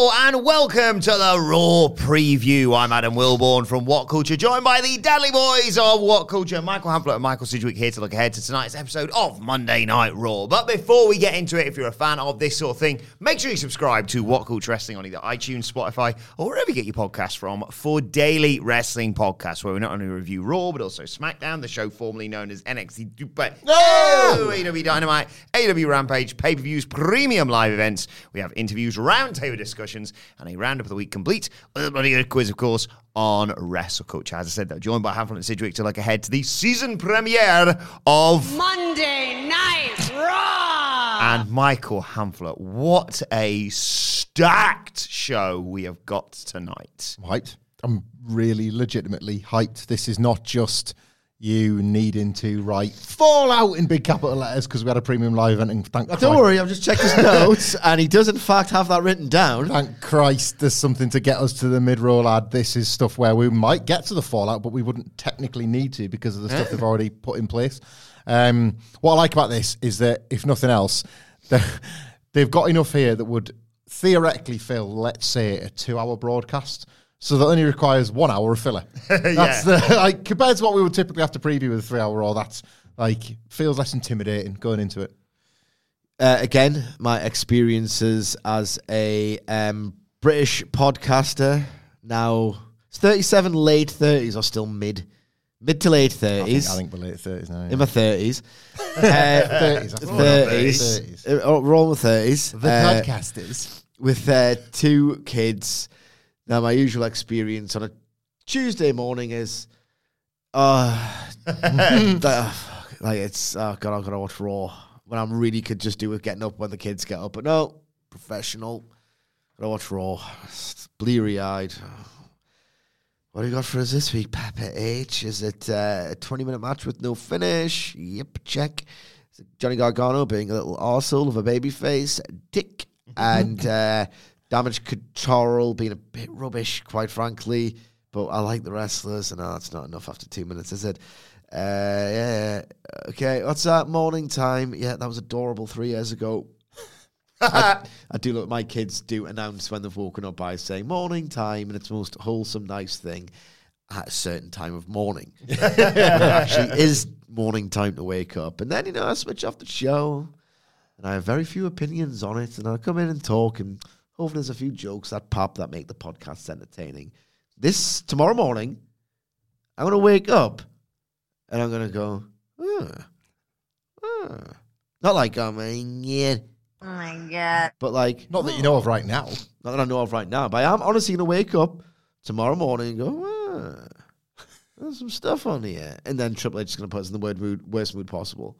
Hello and welcome to the Raw Preview. I'm Adam Wilborn from What Culture, joined by the Dudley Boys of What Culture, Michael Hamflett and Michael Sidgwick here to look ahead to tonight's episode of Monday Night Raw. But before we get into it, if you're a fan of this sort of thing, make sure you subscribe to What Culture Wrestling on either iTunes, Spotify, or wherever you get your podcasts from for daily wrestling podcasts where we not only review Raw but also SmackDown, the show formerly known as NXT Duper, oh, AEW Dynamite, AEW Rampage, pay per views, premium live events. We have interviews, roundtable discussions, and a roundup of the week complete with a bloody good quiz, of course, on Wrestle Culture. As I said, though, joined by Hamflett and Sidgwick to look ahead to the season premiere of Monday Night Raw. and Michael Hamflett. What a stacked show we have got tonight. hyped. I'm really legitimately hyped. This is not just you needing to write Fallout in big capital letters because we had a premium live event and thank don't worry, I've just checked his notes, and he does in fact have that written down. Thank Christ there's something to get us to the mid-roll ad. This is stuff where we might get to the Fallout, but we wouldn't technically need to because of the stuff they've already put in place. Um, what I like about this is that, if nothing else, they've got enough here that would theoretically fill, let's say, a two-hour broadcast. So that only requires one hour of filler. That's the like compared to what we would typically have to preview with a three-hour Raw. That's like feels less intimidating going into it. Uh, again, my experiences as a um, British podcaster. Now, it's 37, late 30s, or still mid, mid to late 30s. I think, I think we're late thirties now. in my 30s. uh, 30s, I think. 30s. 30s. Uh, we're all in the 30s. The Uh, podcasters. with uh, two kids. Now, my usual experience on a Tuesday morning is, uh, like it's oh god, I've got to watch Raw when I'm really could just do with getting up when the kids get up. But no, professional, gotta watch Raw. Bleary eyed. What do you got for us this week, Papa H? Is it uh, a 20 minute match with no finish? Yep, check. Is it Johnny Gargano being a little arsehole of a babyface? dick, and uh, Damage Control being a bit rubbish, quite frankly. But I like the wrestlers, and oh, that's not enough after two minutes, is it? Uh, yeah. Okay, what's that? Morning time. Yeah, that was adorable three years ago. I, I do look. My kids do announce when they've woken up by saying morning time, and it's the most wholesome, nice thing at a certain time of morning. actually is morning time to wake up, and then you know I switch off the show, and I have very few opinions on it, and I come in and talk, and hopefully there's a few jokes that pop that make the podcast entertaining. This tomorrow morning, I'm gonna wake up, and I'm gonna go, huh, huh. not like I'm oh, yeah. Oh my god. But like, Not that you know of right now. not that I know of right now, but I am honestly gonna wake up tomorrow morning and go, ah, there's some stuff on here, and then Triple H is gonna put us in the word mood, worst mood possible.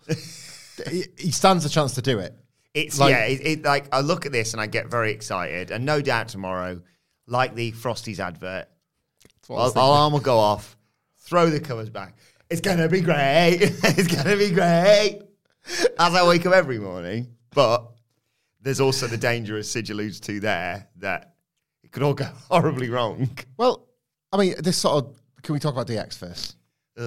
he, he stands a chance to do it. It's Like- yeah, it, it like I look at this and I get very excited, and no doubt tomorrow, like the Frosties advert, what I was Al- alarm will go off, throw the covers back. It's gonna be great. it's gonna be great. As I wake up every morning, but there's also the danger, as Sid alludes to there, that it could all go horribly wrong. Well, I mean, this sort of. Can we talk about DX first?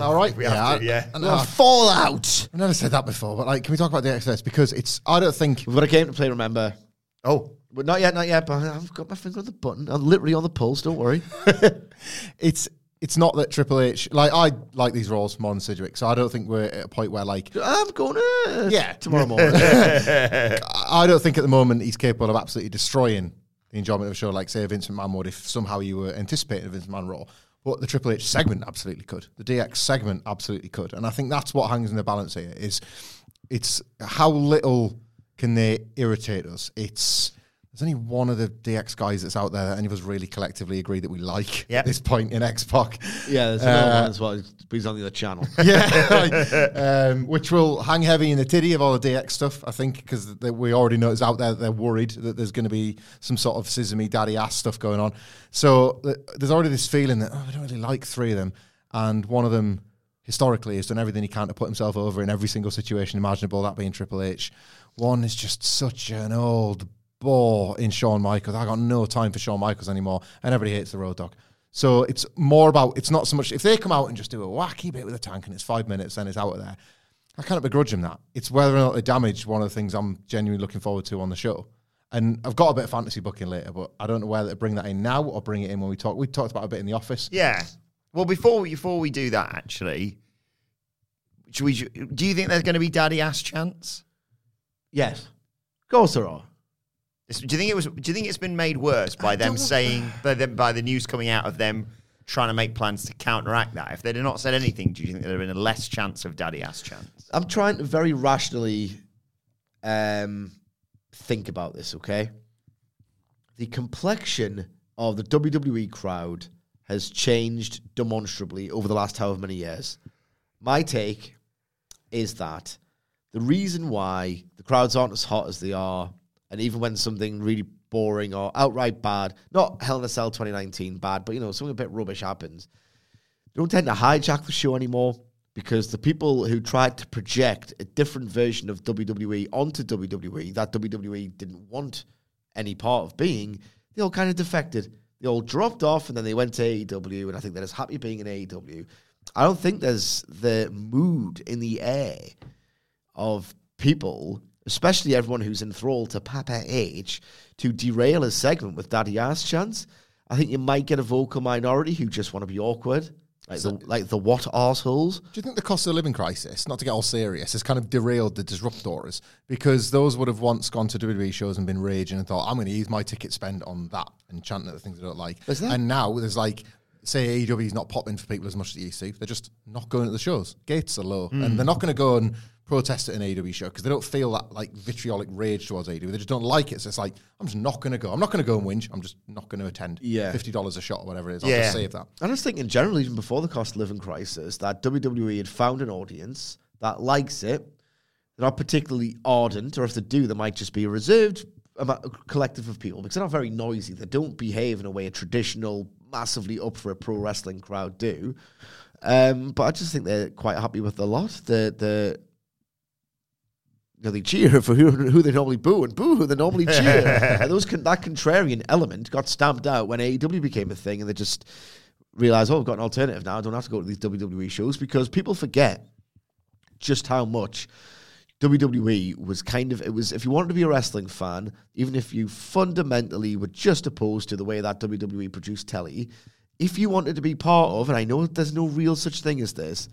All right, If we have to, yeah. I, I know, Fallout. I've never said that before, but like, can we talk about the first? Because it's, I don't think We've got a game to play, remember? Oh, But not yet, not yet. But I've got my finger on the button. I'm literally on the pulse. Don't worry. it's it's not that Triple H like I like these roles more than Sidgwick, so I don't think we're at a point where like I'm going to Yeah. tomorrow morning. I I don't think at the moment he's capable of absolutely destroying the enjoyment of a show like say a Vince McMahon would if somehow you were anticipating a Vince McMahon role. But the Triple H segment absolutely could. The DX segment absolutely could. And I think that's what hangs in the balance here is it's how little can they irritate us. It's there's only one of the DX guys that's out there that any of us really collectively agree that we like Yep. at this point in X Pac. yeah, there's another Uh, one as well. He's on the other channel. yeah, like, um, which will hang heavy in the titty of all the DX stuff, I think, because we already know it's out there. that They're worried that there's going to be some sort of sesame daddy ass stuff going on. So th- there's already this feeling that oh, I don't really like three of them, and one of them historically has done everything he can to put himself over in every single situation imaginable. That being Triple H. One is just such an old bore in Shawn Michaels. I got no time for Shawn Michaels anymore, and everybody hates the Road Dogg. So it's more about it's not so much if they come out and just do a wacky bit with a tank and it's five minutes, then it's out of there. I can't begrudge them that. It's whether or not they damage one of the things I'm genuinely looking forward to on the show. And I've got a bit of fantasy booking later, but I don't know whether to bring that in now or bring it in when we talk. We talked about it a bit in the office. yeah. Well, before before we do that, actually, should we? Do you think there's going to be daddy ass chance? yes. Of course there are. Do you think it was? Do you think it's been made worse by them saying by, them, by the news coming out of them trying to make plans to counteract that? If they'd have not said anything, do you think there'd have been a less chance of daddy ass chance? I'm trying to very rationally um, think about this, okay? The complexion of the WWE crowd has changed demonstrably over the last however many years. My take is that the reason why the crowds aren't as hot as they are, and even when something really boring or outright bad, not Hell in a Cell 2019 bad, but you know, something a bit rubbish happens, they don't tend to hijack the show anymore because the people who tried to project a different version of WWE onto WWE that WWE didn't want any part of being, they all kind of defected. They all dropped off and then they went to AEW, and I think they're as happy being in AEW. I don't think there's the mood in the air of people, especially everyone who's enthralled to Papa H, to derail a segment with Daddy Ass chance. I think you might get a vocal minority who just want to be awkward, like the like the what arseholes. Do you think the cost of living crisis, not to get all serious, has kind of derailed the disruptors? Because those would have once gone to WWE shows and been raging and thought, I'm going to use my ticket spend on that and chanting at the things I don't like. And now there's like, say AEW is not popping for people as much as it used to. They're just not going to the shows. Gates are low. And hmm. they're not going to go and protest at an AEW show because they don't feel that like vitriolic rage towards AEW. They just don't like it. So it's like, I'm just not going to go. I'm not going to go and whinge. I'm just not going to attend. Yeah. $50 a shot or whatever it is. I'll Yeah. just save that. I just think in general, even before the cost of living crisis, that WWE had found an audience that likes it. They're not particularly ardent, or if they do, they might just be a reserved collective of people because they're not very noisy. They don't behave in a way a traditional, massively up for a pro wrestling crowd do. Um, but I just think they're quite happy with the lot. The the you know, they cheer for who, who they normally boo and boo who they normally cheer. and those con- that contrarian element got stamped out when AEW became a thing, and they just realized, oh, I've got an alternative now. I don't have to go to these WWE shows because people forget just how much WWE was kind of it was if you wanted to be a wrestling fan, even if you fundamentally were just opposed to the way that WWE produced telly, if you wanted to be part of, and I know there's no real such thing as this,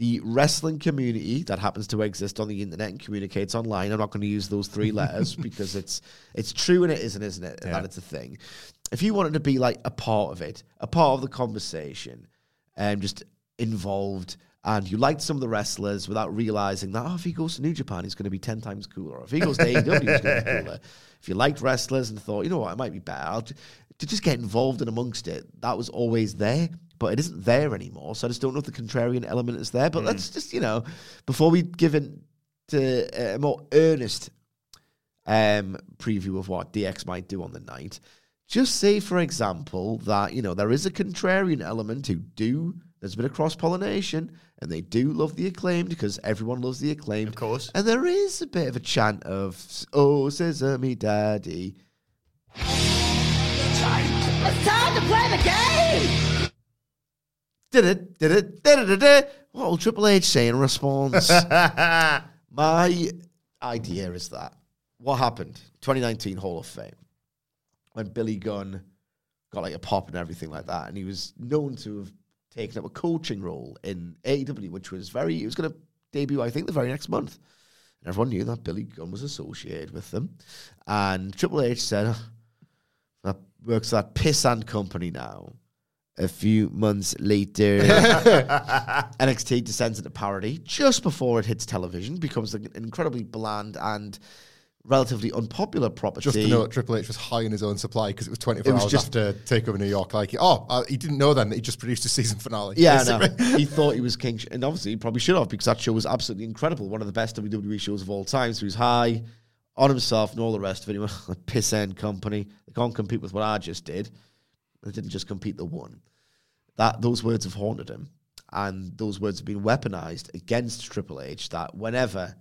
the wrestling community that happens to exist on the internet and communicates online. I'm not going to use those three letters because it's it's true and it isn't, isn't it? That it's a thing. If you wanted to be like a part of it, a part of the conversation, and just involved, and you liked some of the wrestlers without realizing that oh, if he goes to New Japan, he's going to be ten times cooler. Or if he goes to AEW, he's going to be cooler. If you liked wrestlers and thought, you know what, it might be better to just get involved in amongst it, that was always there. But it isn't there anymore. So I just don't know if the contrarian element is there. But let's just, you know, before we give it to a more earnest um, preview of what DX might do on the night. Just say, for example, that you know there is a contrarian element who do. There's a bit of cross pollination, and they do love the acclaimed because everyone loves the acclaimed, Of course. And there is a bit of a chant of "Oh, Sesame Daddy." It's time to play the game! Did it? Did it? Did it? Did it? What will Triple H say in response? My idea is that what happened 2019 Hall of Fame when Billy Gunn got like a pop and everything like that, and he was known to have taken up a coaching role in AEW, which was very. He was going to debut, I think, the very next month, and everyone knew that Billy Gunn was associated with them. And Triple H said, "That works at Piss and Company now." A few months later, NXT descends into parody just before it hits television, becomes an incredibly bland and relatively unpopular property. Just to note, Triple H was high in his own supply because it was 24 It was hours just- after Takeover New York. Like, oh, uh, he didn't know then that he just produced a season finale. Yeah, no. he thought he was king, sh- and obviously he probably should have because that show was absolutely incredible, one of the best WWE shows of all time. So he was high on himself and all the rest of it. He went, piss end company. They can't compete with what I just did. They didn't just compete; the one. That those words have haunted him, and those words have been weaponized against Triple H. That whenever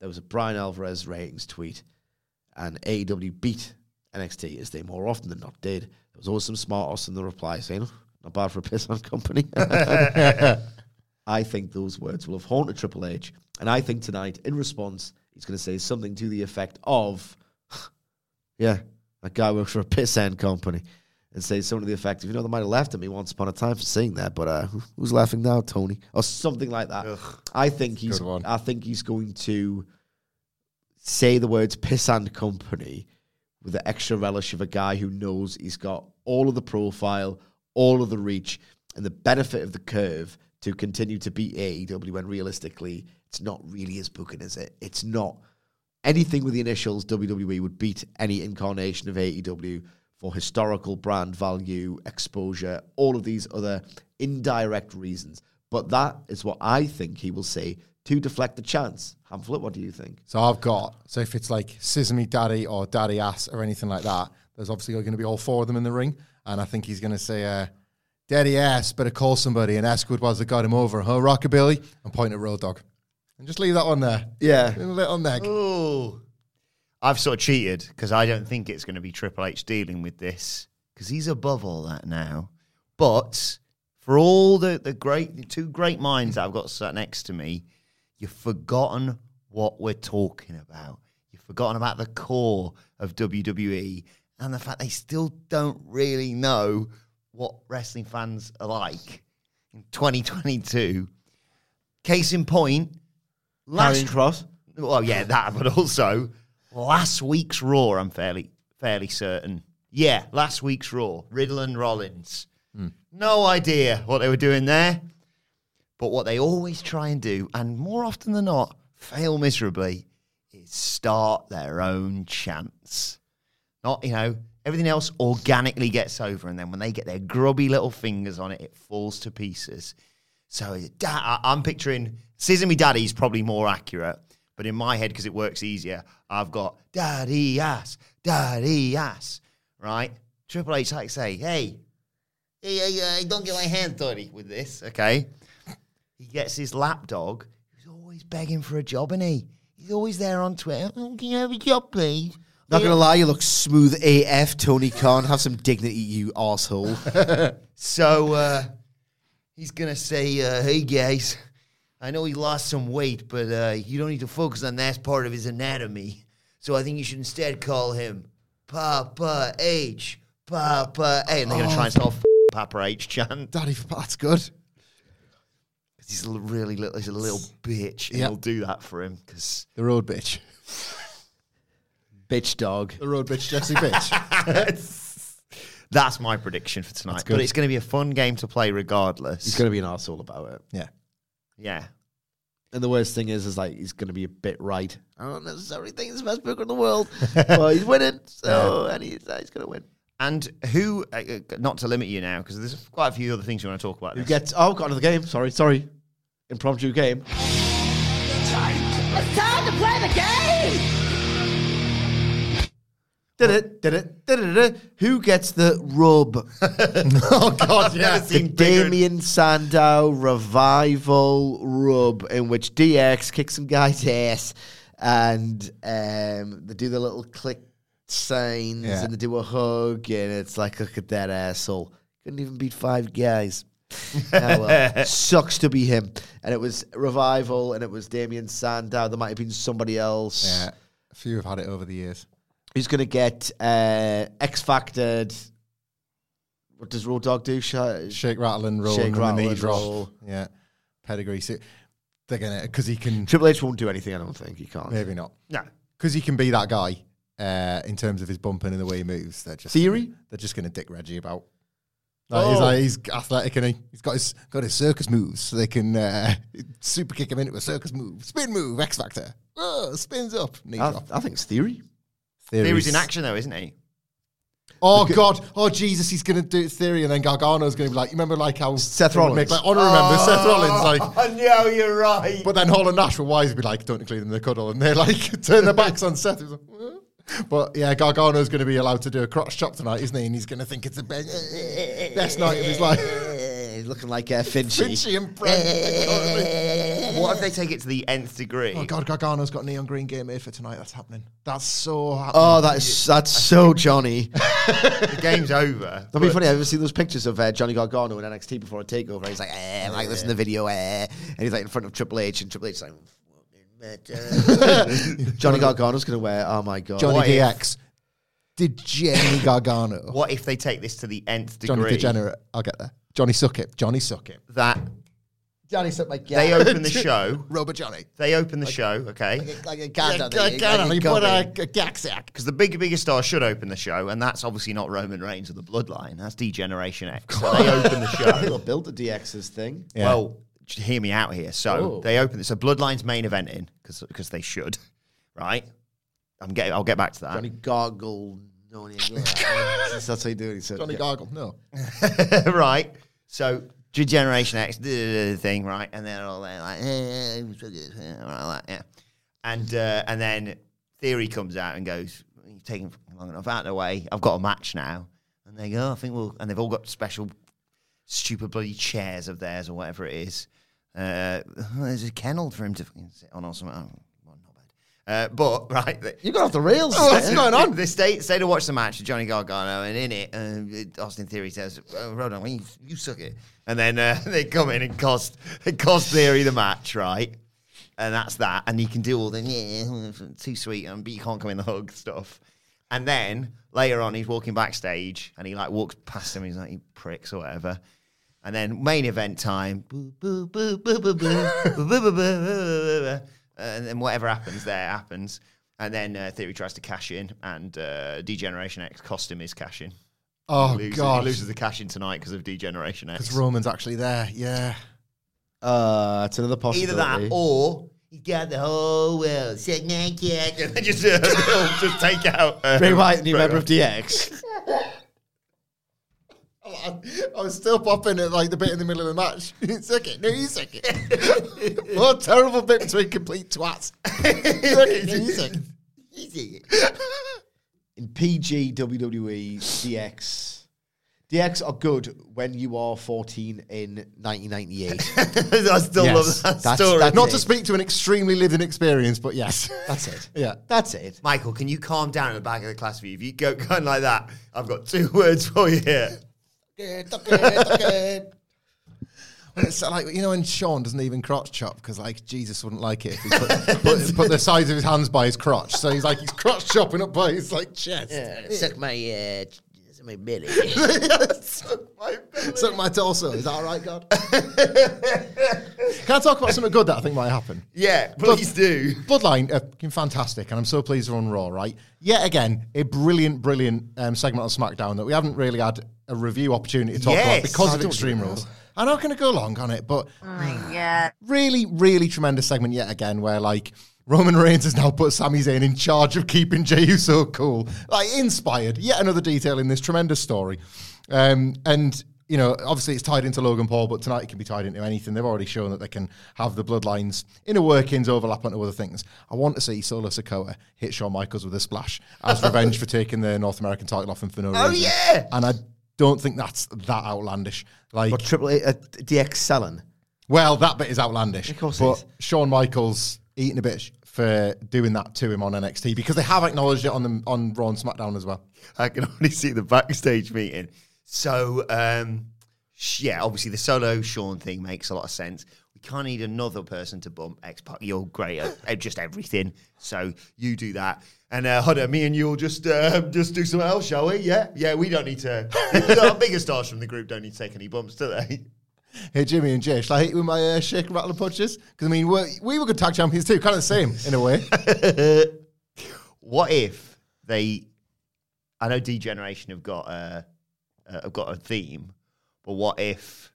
there was a Bryan Alvarez ratings tweet, and AEW beat NXT as they more often than not did, there was always some smart ass in the reply saying, "Oh, "Not bad for a piss on company." I think those words will have haunted Triple H. And I think tonight, in response, he's going to say something to the effect of, yeah, that guy works for a piss end company. And say something to the effect of, you know, they might have laughed at me once upon a time for saying that, but uh, who's laughing now, Tony? Or something like that. I think he's I think he's going to say the words piss and company with the extra relish of a guy who knows he's got all of the profile, all of the reach, and the benefit of the curve to continue to beat AEW when realistically it's not really as booking, is it? It's not. Anything with the initials WWE would beat any incarnation of AEW for historical brand value, exposure, all of these other indirect reasons. But that is what I think he will say to deflect the chance. Hamflet, what do you think? So I've got, so if it's like Sesame Daddy or Daddy Ass or anything like that, there's obviously going to be all four of them in the ring. And I think he's going to say, uh, Daddy Ass, better call somebody and ask what was that got him over, huh, Rockabilly? And point at Road Dogg. And just leave that one there. Yeah. A little neck. Ooh. I've sort of cheated because I don't think it's going to be Triple H dealing with this because he's above all that now. But for all the, the great the two great minds that I've got sat next to me, you've forgotten what we're talking about. You've forgotten about the core of WWE and the fact they still don't really know what wrestling fans are like in 2022. Case in point, last Cross. well, yeah, that, but also last week's Raw. I'm fairly fairly certain. Yeah, last week's Raw, Riddle and Rollins. Hmm. No idea what they were doing there, but what they always try and do, and more often than not, fail miserably, is start their own chants. Not you know everything else organically gets over, and then when they get their grubby little fingers on it, it falls to pieces. So I'm picturing Sesame Daddy's probably more accurate, but in my head, because it works easier, I've got Daddy ass, Daddy ass, right? Triple H like say, hey, hey, hey, hey, don't get my hand dirty with this, okay? He gets his lapdog, who's always begging for a job, and he? He's always there on Twitter. Oh, can you have a job, please? Not gonna lie, you look smooth AF, Tony Khan. Have some dignity, you asshole. So uh, he's gonna say, uh, "Hey guys, I know he lost some weight, but uh, you don't need to focus on that part of his anatomy. So I think you should instead call him Papa H, Papa A." And they're gonna try and start f- Papa H chant Daddy, that's good. 'Cause he's a l- really little, he's a little bitch, and Yeah. he'll do that for him because The road bitch. Bitch dog. The road bitch, Jesse bitch. that's my prediction for tonight. But it's gonna be a fun game to play regardless. He's gonna be an asshole about it. yeah. Yeah. And the worst thing is, is like he's going to be a bit right. I don't necessarily think he's the best booker in the world, but he's winning. So and he's, uh, he's going to win. And who? Uh, uh, not to limit you now, because there's quite a few other things you want to talk about. Who this. gets? Oh, got another game. Sorry, sorry. Impromptu game. It's time to play the game! Did it? Did it? Did it? Who gets the rub? oh, God, yeah. the Damien Sandow revival rub, in which DX kicks some guy's ass, and um, they do the little click signs, Yeah. and they do a hug, and it's like, look at that asshole. Couldn't even beat five guys. Oh, well. Sucks to be him. And it was Revival and it was Damien Sandow. There might have been somebody else. Yeah, a few have had it over the years. Who's going to get uh, X Factored? What does Road Dogg do? Sh- Shake, rattle, and roll, Shake, and rattle, the knee and drop. roll. Yeah, pedigree. So they're gonna because he can Triple H won't do anything, I don't think. He can't. maybe not No. because he can be that guy uh, in terms of his bumping and the way he moves. They're just Theory? They're just gonna dick Reggie about. Like, he's, Oh. like, he's athletic and he, he's got his got his circus moves, so they can uh, super kick him into a circus move, spin move, X Factor, oh, spins up, knee I, drop. I think it's Theory. Theory's in action though, isn't he? Oh God! Oh Jesus! He's gonna do theory, and then Gargano's gonna be like, you remember like how Seth they Rollins. make like honor remember Seth Rollins like. I know you're right. But then Hall and Nash were wise to be like, don't include them in the cuddle, and they like turn their backs on Seth. He's like, "Huh?" but yeah, Gargano's going to be allowed to do a crotch chop tonight, isn't he? And he's going to think it's the best, best night of his life. He's looking like uh, Finchy. Finchy and Brent. What if they take it to the nth degree? Oh God, Gargano's got neon green game made for tonight. That's happening. That's so happening. Oh, that's that's so Johnny. the game's over. That'd be funny. I've ever seen those pictures of uh, Johnny Gargano in NXT before a takeover. He's like, eh, like this in the video, eh, and he's like in front of Triple H, and Triple H's like, Johnny Gargano's gonna wear. Oh my god, Johnny what if- DX. Did Jenny Gargano? What if they take this to the nth degree? Johnny Degenerate. I'll get there. Johnny Suck It. Johnny Suck It. That Johnny suck my gags. they open the show. Robot Johnny. They open the show, okay? like a Yeah, gander. Gargano, like he a put a, gummy. a gack sack. Because the big, biggest star should open the show, and that's obviously not Roman Reigns or the Bloodline. That's D-Generation X. So they open the show. they'll build the DX's thing. Yeah. Well, hear me out here. So Oh. they open. It. So Bloodline's main event in because they should, right? I'm getting. I'll get back to that. Johnny Gargle. No, that's how you do it. He said, Johnny yeah. Gargle. No. right. So Generation X thing, right? And then all there like, like yeah. And uh, and then Theory comes out and goes, "You've taken long enough out of the way. I've got a match now." And they go, "I think we'll," and they've all got special, stupid bloody chairs of theirs or whatever it is. Uh, there's a kennel for him to sit on or something. Oh, well, not bad. Uh, but right, You got off the rails. Oh, what's going on? they stay, stay to watch the match with Johnny Gargano, and in it, uh, Austin Theory says, oh, Rodon, you, you suck it. And then uh, they come in and cost, cost Theory the match, right? And that's that. And he can do all the, yeah, too sweet, um, but you can't come in the hug stuff. And then later on, he's walking backstage, and he like walks past him, he's like, you pricks or whatever. And then main event time, boo, boo, boo, and then whatever happens there happens. And then uh, Theory tries to cash in, and uh, Degeneration X cost him his cash in. Oh he loses, god, he loses the cash in tonight because of Degeneration X. Because Roman's actually there. Yeah. Uh, it's another possibility. Either that or. You got the whole world, said naked, and then just, uh, just take out. Uh, Bray Wyatt, new member of DX. I was still popping at like the bit in the middle of the match. You suck it, no, you suck it. what a terrible bit between complete twats. suck it, no, you suck it. in PG WWE DX. DX are good when you are 14 in 1998. I still Yes, love that that's- story. that's- Not it. to speak to an extremely lived-in experience, but yes. That's it. yeah. That's it. Michael, can you calm down in the back of the class view? If you go kind like that, I've got two words for you here. When it's like you know, when Shawn doesn't even crotch chop because like Jesus wouldn't like it if he put, put, put the sides of his hands by his crotch. So he's like he's crotch chopping up by his like chest. Suck my, uh, my belly. Suck my belly. Suck my torso. Is that all right, God? Can I talk about something good that I think might happen? Yeah, please do. Bloodline, uh, fucking fantastic, and I'm so pleased they're on Raw, right? Yet again, a brilliant, brilliant um, segment on SmackDown that we haven't really had a review opportunity to talk Yes. about because I of Extreme. Rules. I'm not going to go long on it, but really, really tremendous segment yet again where like Roman Reigns has now put Sami Zayn in charge of keeping Jey Uso cool. Like inspired, yet another detail in this tremendous story. Um, and you know, obviously it's tied into Logan Paul, but tonight it can be tied into anything. They've already shown that they can have the bloodlines inner workings overlap onto other things. I want to see Solo Sikoa hit Shawn Michaels with a splash as revenge for taking the North American title off him for no reason. Oh, reason. yeah. and I don't think that's that outlandish. Like, But Triple A, uh, DX selling. well, that bit is outlandish. Of course but is. Shawn Michaels eating a bit sh- for doing that to him on NXT because they have acknowledged it on the on Raw and SmackDown as well. I can only see the backstage meeting. So, um, yeah, obviously the solo Shawn thing makes a lot of sense. We can't need another person to bump X Pac. You're great at, just everything, so you do that. And uh, Hunter, me and you'll just uh, just do something else, shall we? Yeah, yeah. We don't need to. Our bigger stars from the group don't need to take any bumps, do they? Hey, Jimmy and Jey, shall I hit you with my uh, shake, rattle, and punches? Because, I mean, we're, we were good tag champions too, kind of the same in a way. what if they? I know Degeneration have got a uh, have got a theme, but what if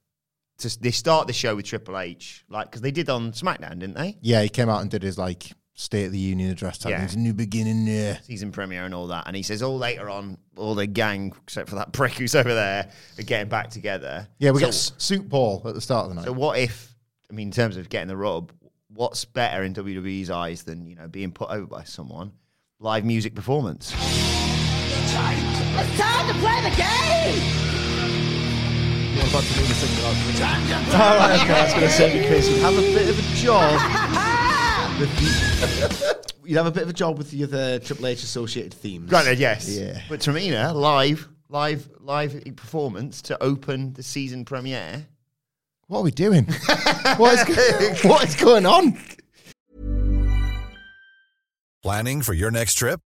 just they start the show with Triple H, like because they did on SmackDown, didn't they? yeah, he came out and did his, like, State of the Union address. Telling Yeah. It's a new beginning there. Season premiere and all that, and he says all later on, all the gang except for that prick who's over there are getting back together. Yeah, we so, get S- Suit Paul at the start of the night. So what if? I mean, in terms of getting the rub, what's better in WWE's eyes than you know being put over by someone? Live music performance. It's time to play the game! What about to do the thing about All right, okay, I was going to say because you'd have a bit of a job with the, you'd have a bit of a job with the other Triple H associated themes. Granted, yes. Yeah. But Tamina, live, live, live performance to open the season premiere. what are we doing? what, is, what is going on? Planning for your next trip?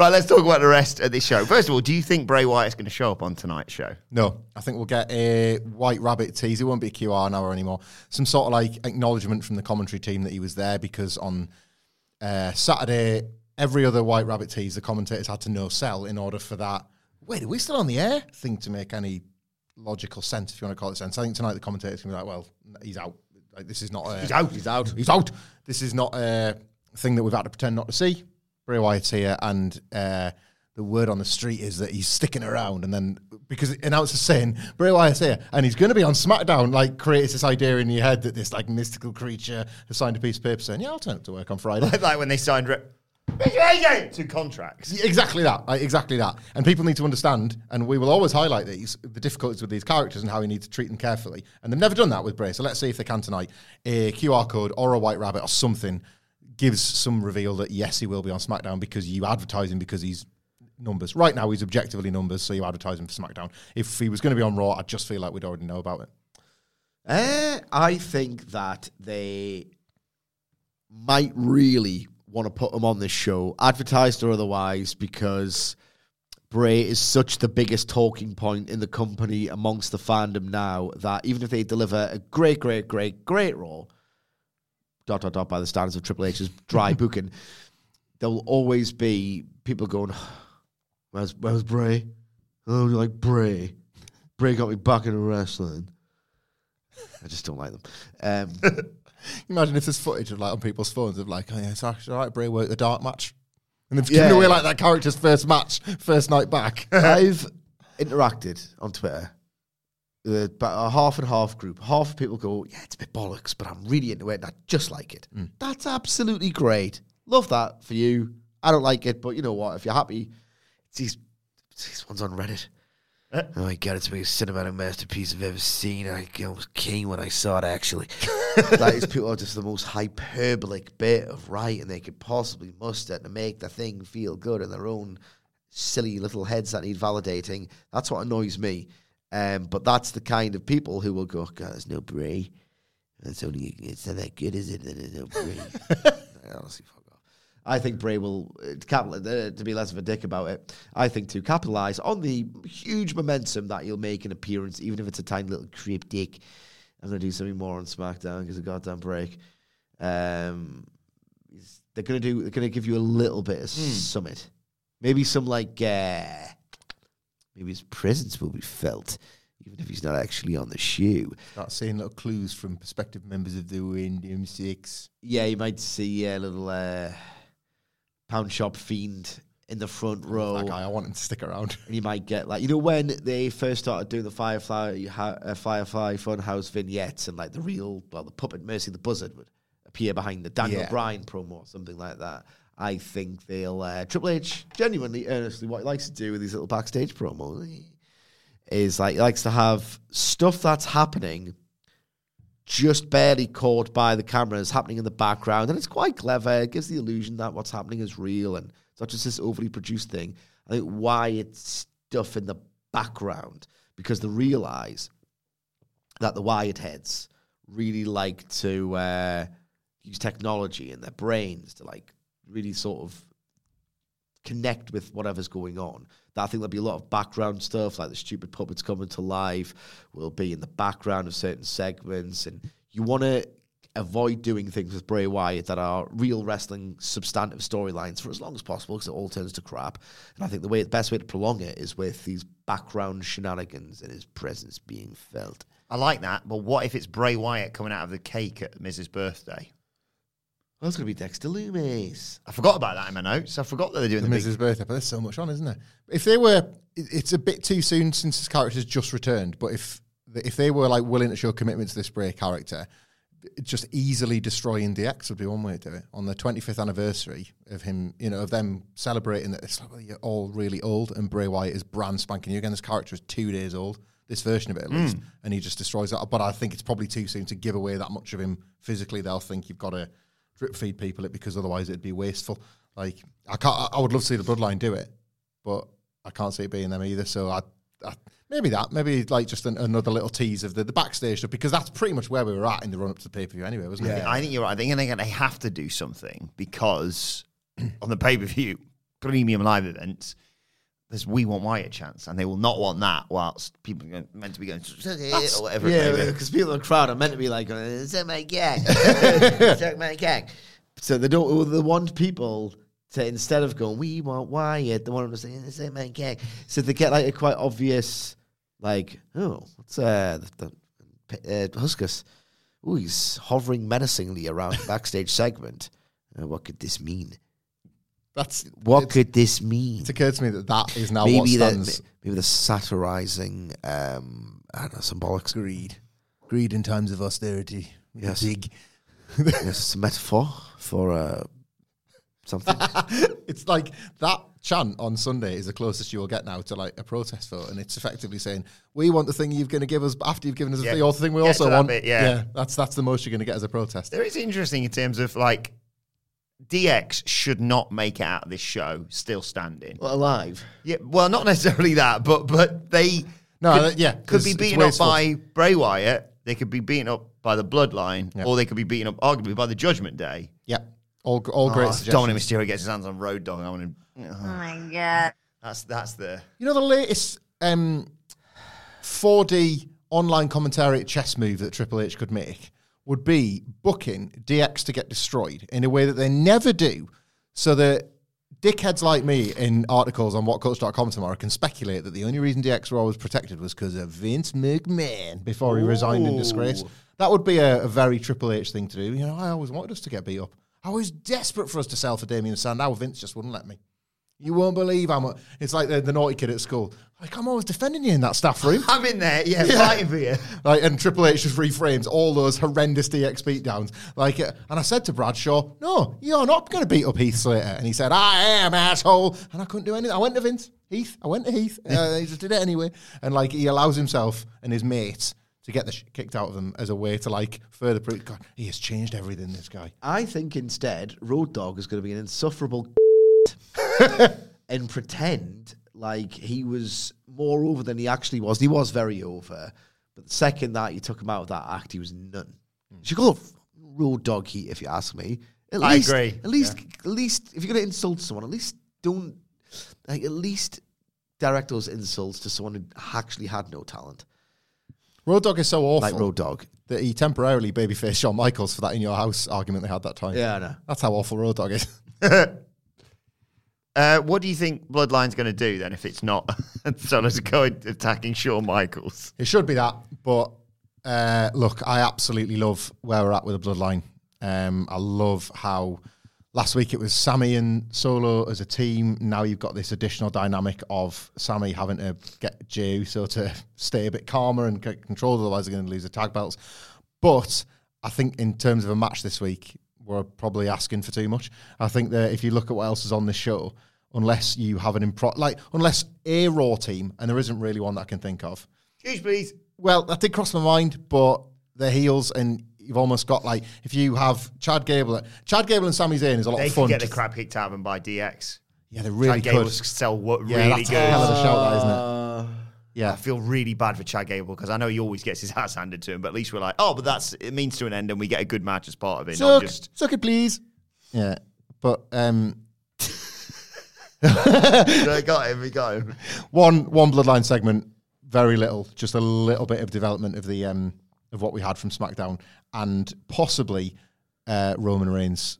Right, let's talk about the rest of this show. First of all, do you think Bray Wyatt is going to show up on tonight's show? No, I think we'll get a White Rabbit tease. It won't be a QR now anymore. Some sort of like acknowledgement from the commentary team that he was there because on uh, Saturday, every other White Rabbit tease, the commentators had to no sell in order for that. Wait, are we still on the air? Thing to make any logical sense, if you want to call it sense. I think tonight the commentators can be like, well, he's out. Like this is not. A, He's out, he's out. He's out. This is not a thing that we've had to pretend not to see. Bray Wyatt's here, and uh, the word on the street is that he's sticking around. And then because announcers saying Bray Wyatt's here, and he's going to be on SmackDown, like creates this idea in your head that this like mystical creature has signed a piece of paper saying, "Yeah, I'll turn up to work on Friday." Like, like when they signed Re-. To contracts. Yeah, Exactly that. like, exactly that. And people need to understand, and we will always highlight these the difficulties with these characters and how we need to treat them carefully. And they've never done that with Bray. So let's see if they can tonight. A QR code or a white rabbit or something gives some reveal that yes, he will be on SmackDown because you advertise him because he's numbers. Right now, he's objectively numbers, so you advertise him for SmackDown. If he was going to be on Raw, I just feel like we'd already know about it. Uh, I think that they might really want to put him on this show, advertised or otherwise, because Bray is such the biggest talking point in the company amongst the fandom now that even if they deliver a great, great, great, great Raw, dot dot dot by the standards of Triple H's dry booking, there will always be people going, "Where's where's Bray? Oh, you like Bray? Bray got me back into wrestling." I just don't like them. Um, Imagine if there's footage of like on people's phones of like, oh yeah, it's actually all right, Bray worked the dark match. And they've Yeah. given away like that character's first match, first night back. I've interacted on Twitter about a half and half group. Half of people go, "Yeah, it's a bit bollocks, but I'm really into it and I just like it." Mm. That's absolutely great. Love that for you. I don't like it, but you know what? If you're happy, it's these, it's these ones on Reddit. Eh. oh my god, it's the biggest cinematic masterpiece I've ever seen. I almost came when I saw it. Actually, like these people are just the most hyperbolic bit of writing they could possibly muster to make the thing feel good in their own silly little heads that need validating. That's what annoys me. Um, but that's the kind of people who will go, God, there's no Bray. It's only it's not that good, is it? There's no Bray. Honestly, fuck off. I think Bray will uh, capital uh, to be less of a dick about it. I think to capitalize on the huge momentum that he'll make an appearance, even if it's a tiny little creep dick. I'm gonna do something more on SmackDown because a goddamn break. Um, they're gonna do. They're gonna give you a little bit of summit, maybe some like. Uh, maybe his presence will be felt, even if he's not actually on the shoe. Start seeing little clues from prospective members of the Wyndham Six. Yeah, you might see a little uh, pound shop fiend in the front row. That guy, I want him to stick around. And you might get like you know when they first started doing the Firefly ha- uh, Firefly Funhouse vignettes and like the real well the puppet Mercy the Buzzard would appear behind the Daniel Yeah. Bryan promo or something like that. I think they'll uh, Triple H genuinely earnestly what he likes to do with these little backstage promos is like he likes to have stuff that's happening just barely caught by the cameras happening in the background. And it's quite clever. It gives the illusion that what's happening is real and it's not just this overly produced thing. I think why it's stuff in the background because they realize that the wired heads really like to uh, use technology in their brains to like really sort of connect with whatever's going on. That I think there'll be a lot of background stuff, like the stupid puppets coming to life will be in the background of certain segments, and you want to avoid doing things with Bray Wyatt that are real wrestling substantive storylines for as long as possible because it all turns to crap. And I think the way the best way to prolong it is with these background shenanigans and his presence being felt. I like that, but what if it's Bray Wyatt coming out of the cake at Miz's birthday? Well, that's going to be Dexter Lumis. I forgot about that in my notes. I forgot that they're doing The the, Miz's Birthday, but there's so much on, isn't there? If they were, it's a bit too soon since his character's just returned. But if if they were like willing to show commitment to this Bray character, just easily destroying DX would be one way to do it. On the 25th anniversary of him, you know, of them celebrating that it's like, well, you're all really old, and Bray Wyatt is brand spanking new again. This character is two days old. This version of it, at least, hmm. and he just destroys that. But I think it's probably too soon to give away that much of him physically. They'll think you've got to drip feed people it because otherwise it'd be wasteful. Like I can't. I- would love to see the Bloodline do it, but I can't see it being them either. So I, I maybe that, maybe like just an, another little tease of the, the backstage stuff because that's pretty much where we were at in the run up to the pay per view anyway, wasn't it? Yeah, I think you're right. I think going to have to do something because on the pay per view premium live events, there's we want Wyatt chance, and they will not want that whilst people are meant to be going or whatever. Yeah, because people in the crowd are meant to be like, "Suck my gag, suck my gag." So they don't. They want people to instead of going, "We want Wyatt," they want them to say, "Suck my gag." So they get like a quite obvious, like, "Oh, what's uh, the, the uh, Huskus? Oh, he's hovering menacingly around the backstage segment. Uh, what could this mean? That's What could this mean?" it's occurred to me that that is now what maybe the stands maybe the satirizing, um, I don't know, symbolic greed, greed in times of austerity. Yes. Big. yes, it's a metaphor for uh, something. it's like that chant on Sunday is the closest you will get now to like a protest vote, and it's effectively saying we want the thing you're going to give us, after you've given us Yeah. the other thing, we also want. bit, yeah. that's that's the most you're going to get as a protest. There is interesting in terms of like DX should not make it out of this show still standing. Well, alive. Yeah, well, not necessarily that, but but they No, could, yeah, could be beaten up by Bray Wyatt. They could be beaten up by the Bloodline, Yeah. or they could be beaten up arguably by the Judgment Day. Yeah, all all great Oh, if suggestions. Dominik Mysterio gets his hands on Road Dogg. I want to. Oh my god. That's that's the. You know the latest um, 4D online commentary at chess move that Triple H could make would be booking DX to get destroyed in a way that they never do, so that dickheads like me in articles on whatculture.com tomorrow can speculate that the only reason DX were always protected was because of Vince McMahon before he resigned in disgrace. That would be a, a very Triple H thing to do. You know, I always wanted us to get beat up. I was desperate for us to sell for Damien Sandow. Vince just wouldn't let me. You won't believe how much. It's like the, the naughty kid at school. Like, I'm always defending you in that staff room. I'm in there, yeah, Yeah. fighting for you. Like, and Triple H just reframes all those horrendous DX beatdowns. Like, uh, and I said to Bradshaw, "No, you're not going to beat up Heath Slater." And he said, "I am asshole," and I couldn't do anything. I went to Vince Heath. I went to Heath. Uh, he just did it anyway. And like, he allows himself and his mates to get the shit kicked out of them as a way to like further prove. God, he has changed everything. This guy. I think instead, Road Dogg is going to be an insufferable and pretend like he was more over than he actually was. He was very over. But the second that you took him out of that act, he was none. You should call it Road Dogg Heat, if you ask me. At I least, agree, At least, at least, if you're going to insult someone, at least don't, like, at least direct those insults to someone who actually had no talent. Road Dogg is so awful. Like Road Dogg. That he temporarily babyfaced Shawn Michaels for that in your house argument they had that time. Yeah, I know. That's how awful Road Dogg is. Uh, what do you think Bloodline's going to do then if it's not Solo Sikoa attacking Shawn Michaels? It should be that, but uh, look, I absolutely love where we're at with the bloodline. Um, I love how last week it was Sami and Solo as a team. Now you've got this additional dynamic of Sami having to get Jey Uso to stay a bit calmer and get control, otherwise they're going to lose the tag belts. But I think in terms of a match this week, we're probably asking for too much. I think that if you look at what else is on this show, unless you have an impro like unless a Raw team, and there isn't really one that I can think of. Huge please. Well, that did cross my mind, but they're heels, and you've almost got like if you have Chad Gable, Chad Gable and Sami Zayn is a lot They of could fun. get the crap kicked out of them by DX. yeah, they really Chad Gable could. sell what Yeah, really that's good. a hell of a shout, that, isn't it? Uh, Yeah, I feel really bad for Chad Gable because I know he always gets his ass handed to him, but at least we're like, oh, but that's it means to an end, and we get a good match as part of it. Not suck, just suck it, please. Yeah, but um, I got him, we got him. one one bloodline segment, very little, just a little bit of development of the um of what we had from SmackDown, and possibly uh, Roman Reigns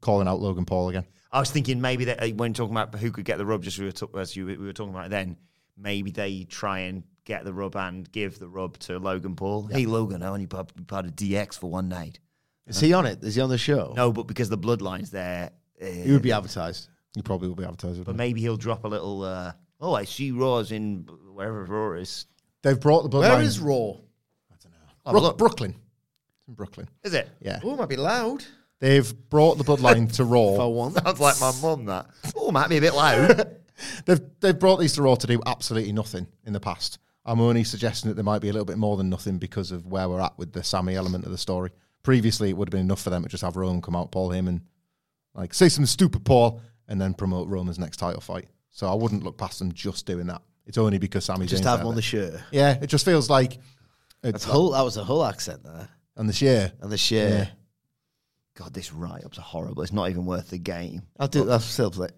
calling out Logan Paul again. I was thinking maybe that uh, when talking about who could get the rub, just we were talk, as you, we were talking about it then, maybe they try and get the rub and give the rub to Logan Paul. Hey Logan, I only part, part of DX for one night. is he on it? Is he on the show? No, but because the bloodline's there, uh, He would be advertised. You probably will be advertising. but maybe he'll drop a little. Uh, oh, I see Raw's in wherever Raw is. They've brought the bloodline. Where is Raw? I don't know. Oh, Brook- look. Brooklyn? It's in Brooklyn. Is it? Yeah, Oh, might be loud. they've brought the bloodline to Raw. For one. Sounds like my mum. That. Oh, might be a bit loud. They've they've brought these to Raw to do absolutely nothing in the past. I'm only suggesting that there might be a little bit more than nothing because of where we're at with the Sami element of the story. Previously, it would have been enough for them to just have Roman come out, Paul Heyman, like say some stupid Paul, and then promote Roman's next title fight. So I wouldn't look past them just doing that. It's only because Sami Just Zayn's have there him on the shirt. Yeah, it just feels like That's whole. That was a whole accent there. on the share. And the shirt. Yeah. God, this write-ups are horrible. It's not even worth the game. I'll do. I'll still play.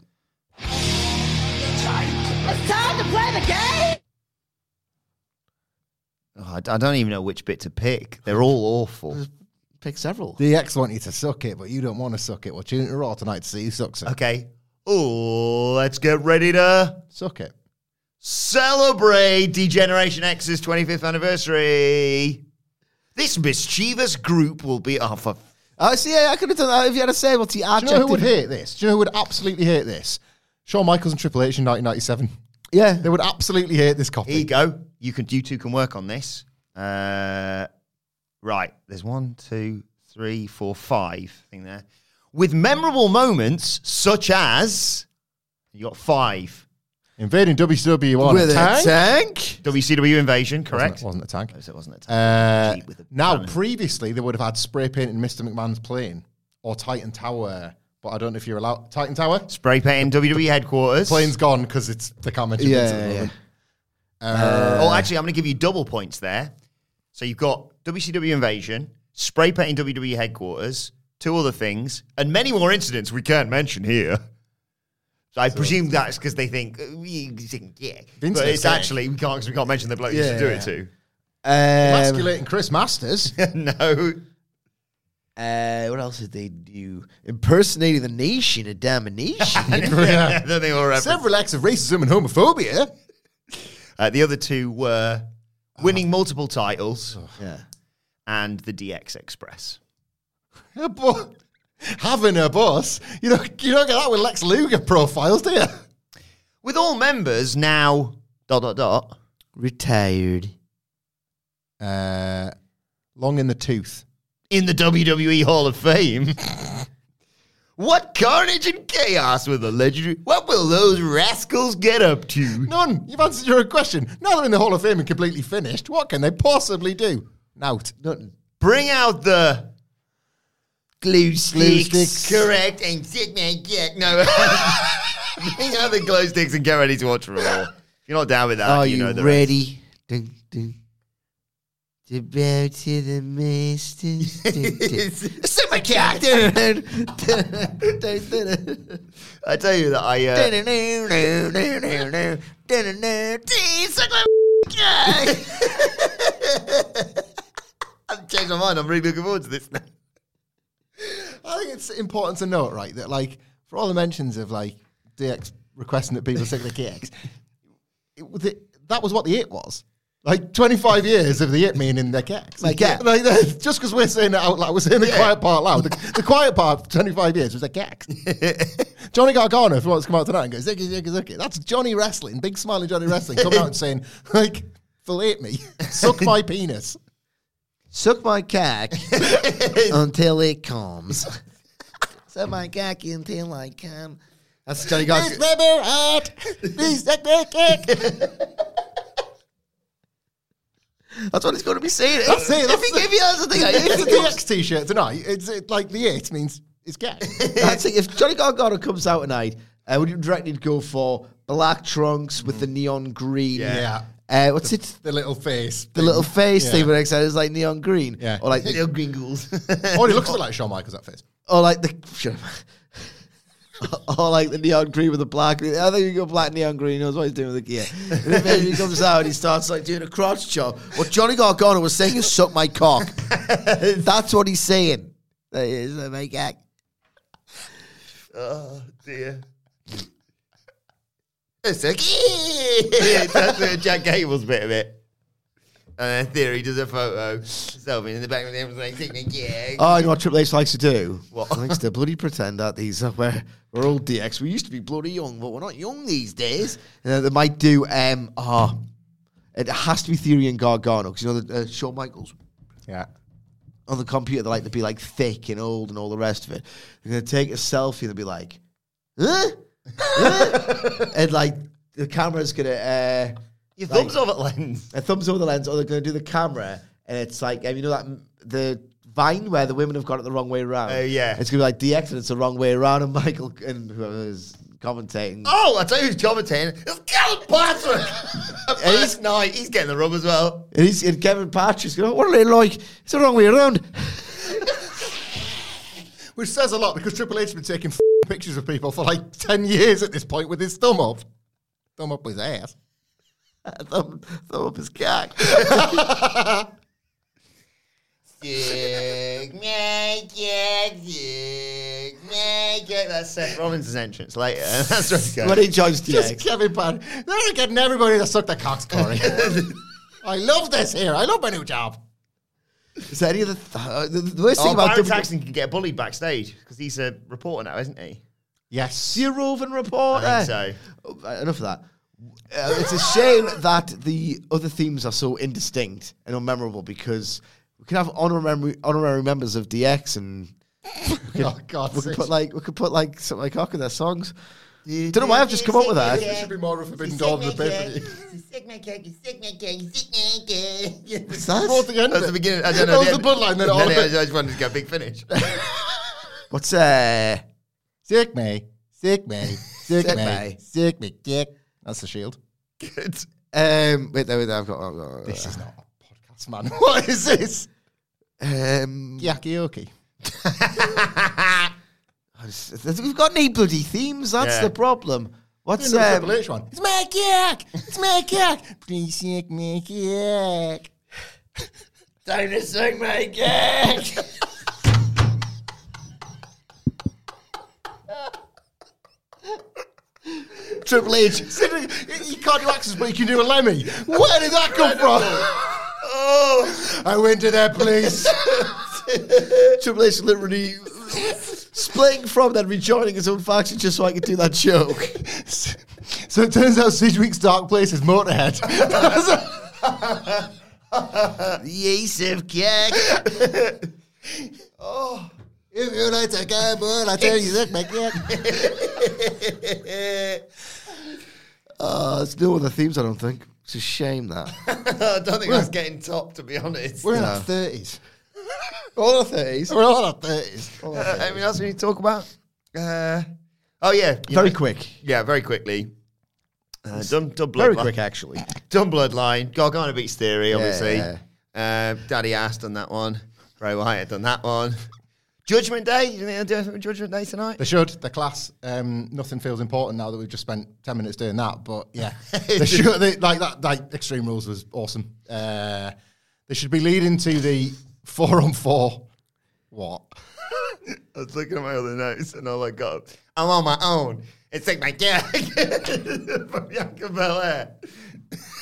It's time to play the game! Oh, I, I don't even know which bit to pick. They're all awful. Pick several. The DX want you to suck it, but you don't want to suck it. Well, tune into Raw tonight to see who sucks it. Okay. Oh, let's get ready to Suck it. celebrate Degeneration X's 25th anniversary. This mischievous group will be off. for Oh, see, yeah, I could have done that if you had a say the Do you know who would hate this? Do you know who would absolutely hate this? Shawn Michaels and Triple H in 1997. Yeah. They would absolutely hate this copy. Here you go. You can you two can work on this. Uh, right. There's one, two, three, four, five. Thing there. With memorable moments such as you got five. Invading WCW on With a tank. tank. WCW invasion, correct? Wasn't, wasn't a tank. It wasn't it? Uh, a now, cannon. previously, they would have had spray painting Mr. McMahon's plane or Titan Tower, but I don't know if you're allowed. Titan Tower? Spray painting WWE headquarters. Plane's gone because it's they can't mention Yeah, the yeah, moment. oh, actually, I'm going to give you double points there. So you've got WCW invasion, spray painting WWE headquarters, two other things, and many more incidents we can't mention here. So I presume that's because they think, uh, we think, yeah, Vince but it's saying- actually we can't because we can't mention the bloke you should do it to. Um, Emasculating Chris Masters. no, uh, what else did they do? Impersonating the nation of domination. Yeah. then they all reference- Several acts of racism and homophobia. Uh, the other two were winning multiple titles yeah. and the DX Express. A bu- Having a bus. You don't, you don't get that with Lex Luger profiles, do you? With all members now dot dot dot. Retired. Uh, long in the tooth. in the WWE Hall of Fame. what carnage and chaos will the legendary? What will those rascals get up to? None. You've answered your own question. Now they're in the Hall of Fame and completely finished. What can they possibly do? Nout. Nothing. Bring out the glue sticks, sticks. correct, and stick my dick. No, bring out the glow sticks and get ready to watch Raw. If you're not down with that, Are you, you, know the ready? Dun, dun. To bow to the masters. Suck my. I tell you that I. Uh, Suck my cock. I've changed my mind. I'm really looking forward to this now. I think it's important to note, right, that like for all the mentions of like DX requesting that people stick their kicks, it, it, that was what the it was. Like 25 years of the it meaning their kicks. My cat. Like, just because we're saying it out loud, we're saying the quiet part loud. The, the quiet part for 25 years was their kicks. Johnny Gargano, if he wants to come out tonight and go, ziggy, ziggy, ziggy, that's Johnny Wrestling, big smiling Johnny Wrestling, coming out and saying, like, fillet me, suck my penis. Suck my cock until it comes. Suck my cock until I come. That's Johnny Please, Gargano. baby, heart, please suck my kick. That's what he's going to be saying. That's it. If That's he gave you that's the thing. It's If a he comes, DX t-shirt tonight. It's it, like the it means it's gay. that's it. If Johnny Gargano comes out tonight, uh, would you he'd go for black trunks with the neon green? Yeah. Uh, what's it? the little face. The little face Yeah. thing, but it's like neon green. Yeah. Or like the, Little gringles. Oh, he looks a bit like Shawn Michaels that face. or like the. Up. or like the neon green with the black. I think you go black neon green. Knows what he's doing with the gear. And then maybe he comes out and he starts like doing a crotch chop. What Johnny Gargano was saying is "suck my cock." That's what he's saying. That is my cock. oh dear. It's like, that's the Jack Gable's bit of it. And then Theory does a photo, selfie in the back of the like, take me, yeah. Oh, you know what Triple H likes to do? What? He likes to bloody pretend that these are where we're all DX. We used to be bloody young, but we're not young these days. And then they might do um oh, it has to be Theory and Gargano because you know the uh, Shawn Michaels Yeah. on the computer they like to be like thick and old and all the rest of it. They're gonna take a selfie and they'll be like, huh? And like the camera's gonna uh Your like- thumbs over at lens. a thumbs over the lens, or they're to do the camera, and it's like, um, you know that m- the Vine where the women have got it the wrong way around. Oh, yeah. it's to be like DX, and it's the wrong way around, and Michael and whoever is commentating. Oh, I tell you who's commentating. It's Callum Patrick. and he's night. He's getting the rub as well. And, he's, and Kevin Patrick's going, what are they like? It's the wrong way around. Which says a lot because Triple H has been taking f- pictures of people for like 10 years at this point with his thumb up. Thumb up his ass. thumb, thumb up his cock. Sick, make it, sick, make it. That's Seth Rollins' entrance later. That's where it's when going. he joins Just DX. Kevin Pat. They're getting everybody to suck their cocks, Corey. I love this here. I love my new job. Is there any other th- uh, the, the worst Oh, thing about Byron WWE Saxton can get bullied backstage because he's a reporter now, isn't he? Yes. You're a roving reporter. I think Oh, uh, Enough of that. Uh, it's a shame that the other themes are so indistinct and unmemorable because we can have honorary honorary members of DX and oh, God. we could put like we could put like something like Cock in their songs. Don't know why I've just come up with that. There should be more of a Forbidden Door than the pay What's that? Towards the end That's of the beginning. I don't That was the bloodline, then all Then of I just wanted to go big finish. What's uh? Sick me. Sick me. Sick Sick me. me. Sick me. Dick. That's the shield. Good. Um, wait, there, wait, there, I've got. I've got This is not a podcast, man. What is this? um, Yakioki. we've got any bloody themes. That's Yeah. the problem. What's Another um, Triple H one. It's my yak. It's my yak. Please sick me yak. Time to suck my cock. Triple H. You can't do accents, but you can do a Lemmy. Where did that come from? oh, I went to that place. Triple H literally splitting from then rejoining his own faction just so I could do that joke. So it turns out Sidgwick's dark place is Motorhead. Yusuf Kek. oh. If you like to gamble, I tell you that, my Uh, it's no other themes, I don't think. It's a shame that. I don't think that's getting top, to be honest. We're in our 30s. All the 30s. We're all in our 30s. Uh, anything else we need to talk about? Uh, oh yeah, Very know- quick. Yeah, very quickly. Uh, done, done Very bloodline. quick, actually. Done bloodline. Gargano beats Theory, obviously. Yeah. Uh, Daddy Ass done that one. Bray Wyatt had done that one. Judgment Day. You think they'll do Judgment Day tonight? They should. They're class. Um, nothing feels important now that we've just spent ten minutes doing that. But yeah, they should. They, like that. Like Extreme Rules was awesome. Uh, they should be leading to the four on four. What? I was looking at my other notes and all I got, I'm on my own. It's like my gag from Bianca Belair.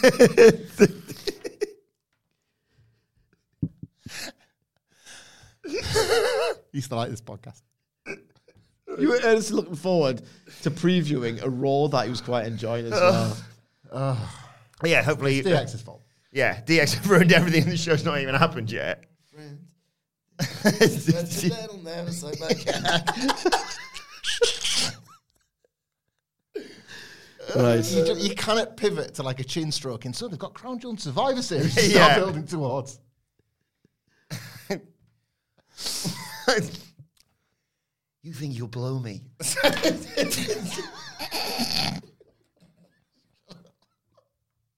Used to like this podcast. You were earnestly looking forward to previewing a Raw that he was quite enjoying as well. Yeah, hopefully. DX's fault. Yeah, DX have ruined everything. In the show's not even happened yet. Right. You, ju- you cannot pivot to like a chin stroke and so they've got Crown Jewel Survivor Series to Yeah. start building towards. you think you'll blow me?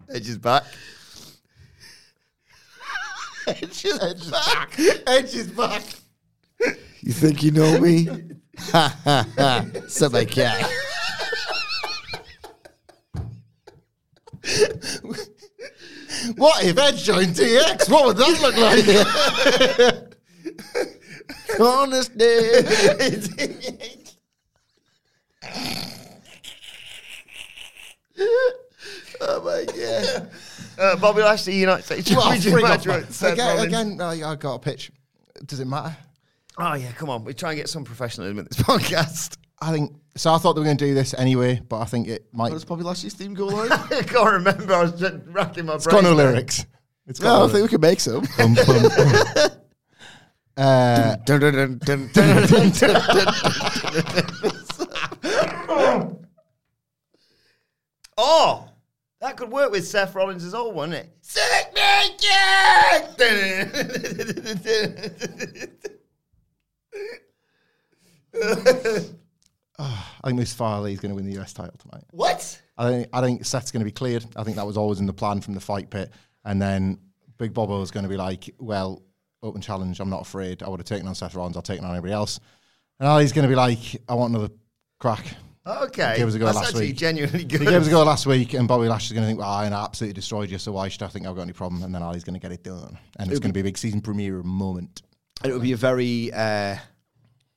Edge is back. Edge is back. Edge is back. You think you know me? Ha ha ha. So my cat. What if Edge joined DX? What would that look like? Honest day. oh my god. Uh, Bobby Lashley, United States Well, Championship match off, Seth again, Rollins. again I, I got a pitch. Does it matter? Oh yeah, come on. We try and get some professionalism in this podcast. I think so. I thought they were going to do this anyway, but I think it might. What does Bobby Lashley's theme go like? I can't remember. I was just racking my It's brain. got no lyrics. It's got no, no I think we can make some. Bum, bum, bum. Uh. Oh, that could work with Seth Rollins' old one, wouldn't it? Sick I think Mustafa Ali is going to win the US title tonight. What? I think I think Seth's going to be cleared. I think that was always in the plan from the fight pit, and then Big Bobo is going to be like, "Well, open challenge. I'm not afraid. I would have taken on Seth Rollins. I'll take on anybody else." And Ali's going to be like, "I want another crack." Okay. Gave us a go That's last actually week. genuinely good. He gave us a go last week, and Bobby Lashley's going to think, "Well, I absolutely destroyed you, so why should I think I've got any problem?" And then Ali's going to get it done, and it's going to be a big season premiere moment. And it would be a very uh,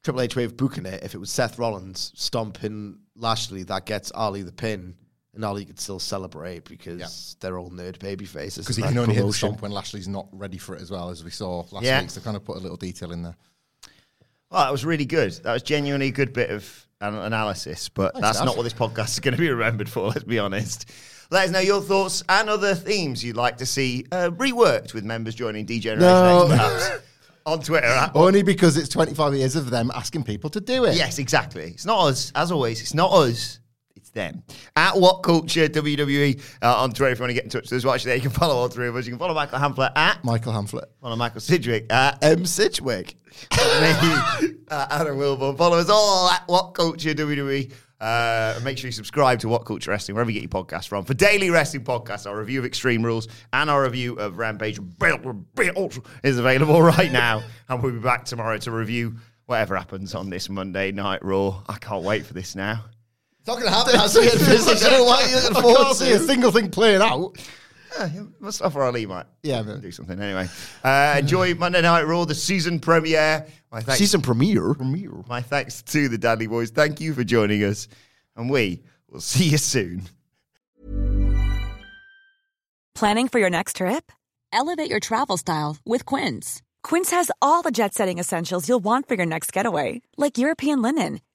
Triple H way of booking it if it was Seth Rollins stomping Lashley that gets Ali the pin, and Ali could still celebrate because they're all nerd baby faces. Because he can only hit the stomp when Lashley's not ready for it as well, as we saw last Yeah. week. So kind of put a little detail in there. Oh, that was really good. That was genuinely a good bit of an- analysis, but Thanks, that's Dad. not what this podcast is going to be remembered for, let's be honest. Let us know your thoughts and other themes you'd like to see uh, reworked with members joining D Generation No. X, perhaps, on Twitter. At, Only because it's 25 years of them asking people to do it. yes, exactly. It's not us, as always. It's not us. It's them. At What Culture WWE uh, on Twitter if you want to get in touch with us. Watch there. You can follow all three of us. You can follow Michael Hamflett at Michael Hamflett. follow Michael Sidgwick at M. Sidgwick. me, uh, Adam Wilbourn. Follow us all at What Culture WWE. Uh, make sure you subscribe to What Culture Wrestling, wherever you get your podcast from. For daily wrestling podcasts, our review of Extreme Rules and our review of Rampage is available right now. And we'll be back tomorrow to review whatever happens on this Monday Night Raw. I can't wait for this now. It's not going to happen. That's it. I don't know why you're looking I forward can't see a to. single thing playing out. Uh, Mustafa Ali might Yeah, but do something anyway. Uh, enjoy Monday Night Raw, the season premiere. My thanks Season premiere. My thanks to the Dudley Boys. Thank you for joining us, and we will see you soon. Planning for your next trip? Elevate your travel style with Quince. Quince has all the jet setting essentials you'll want for your next getaway, like European linen,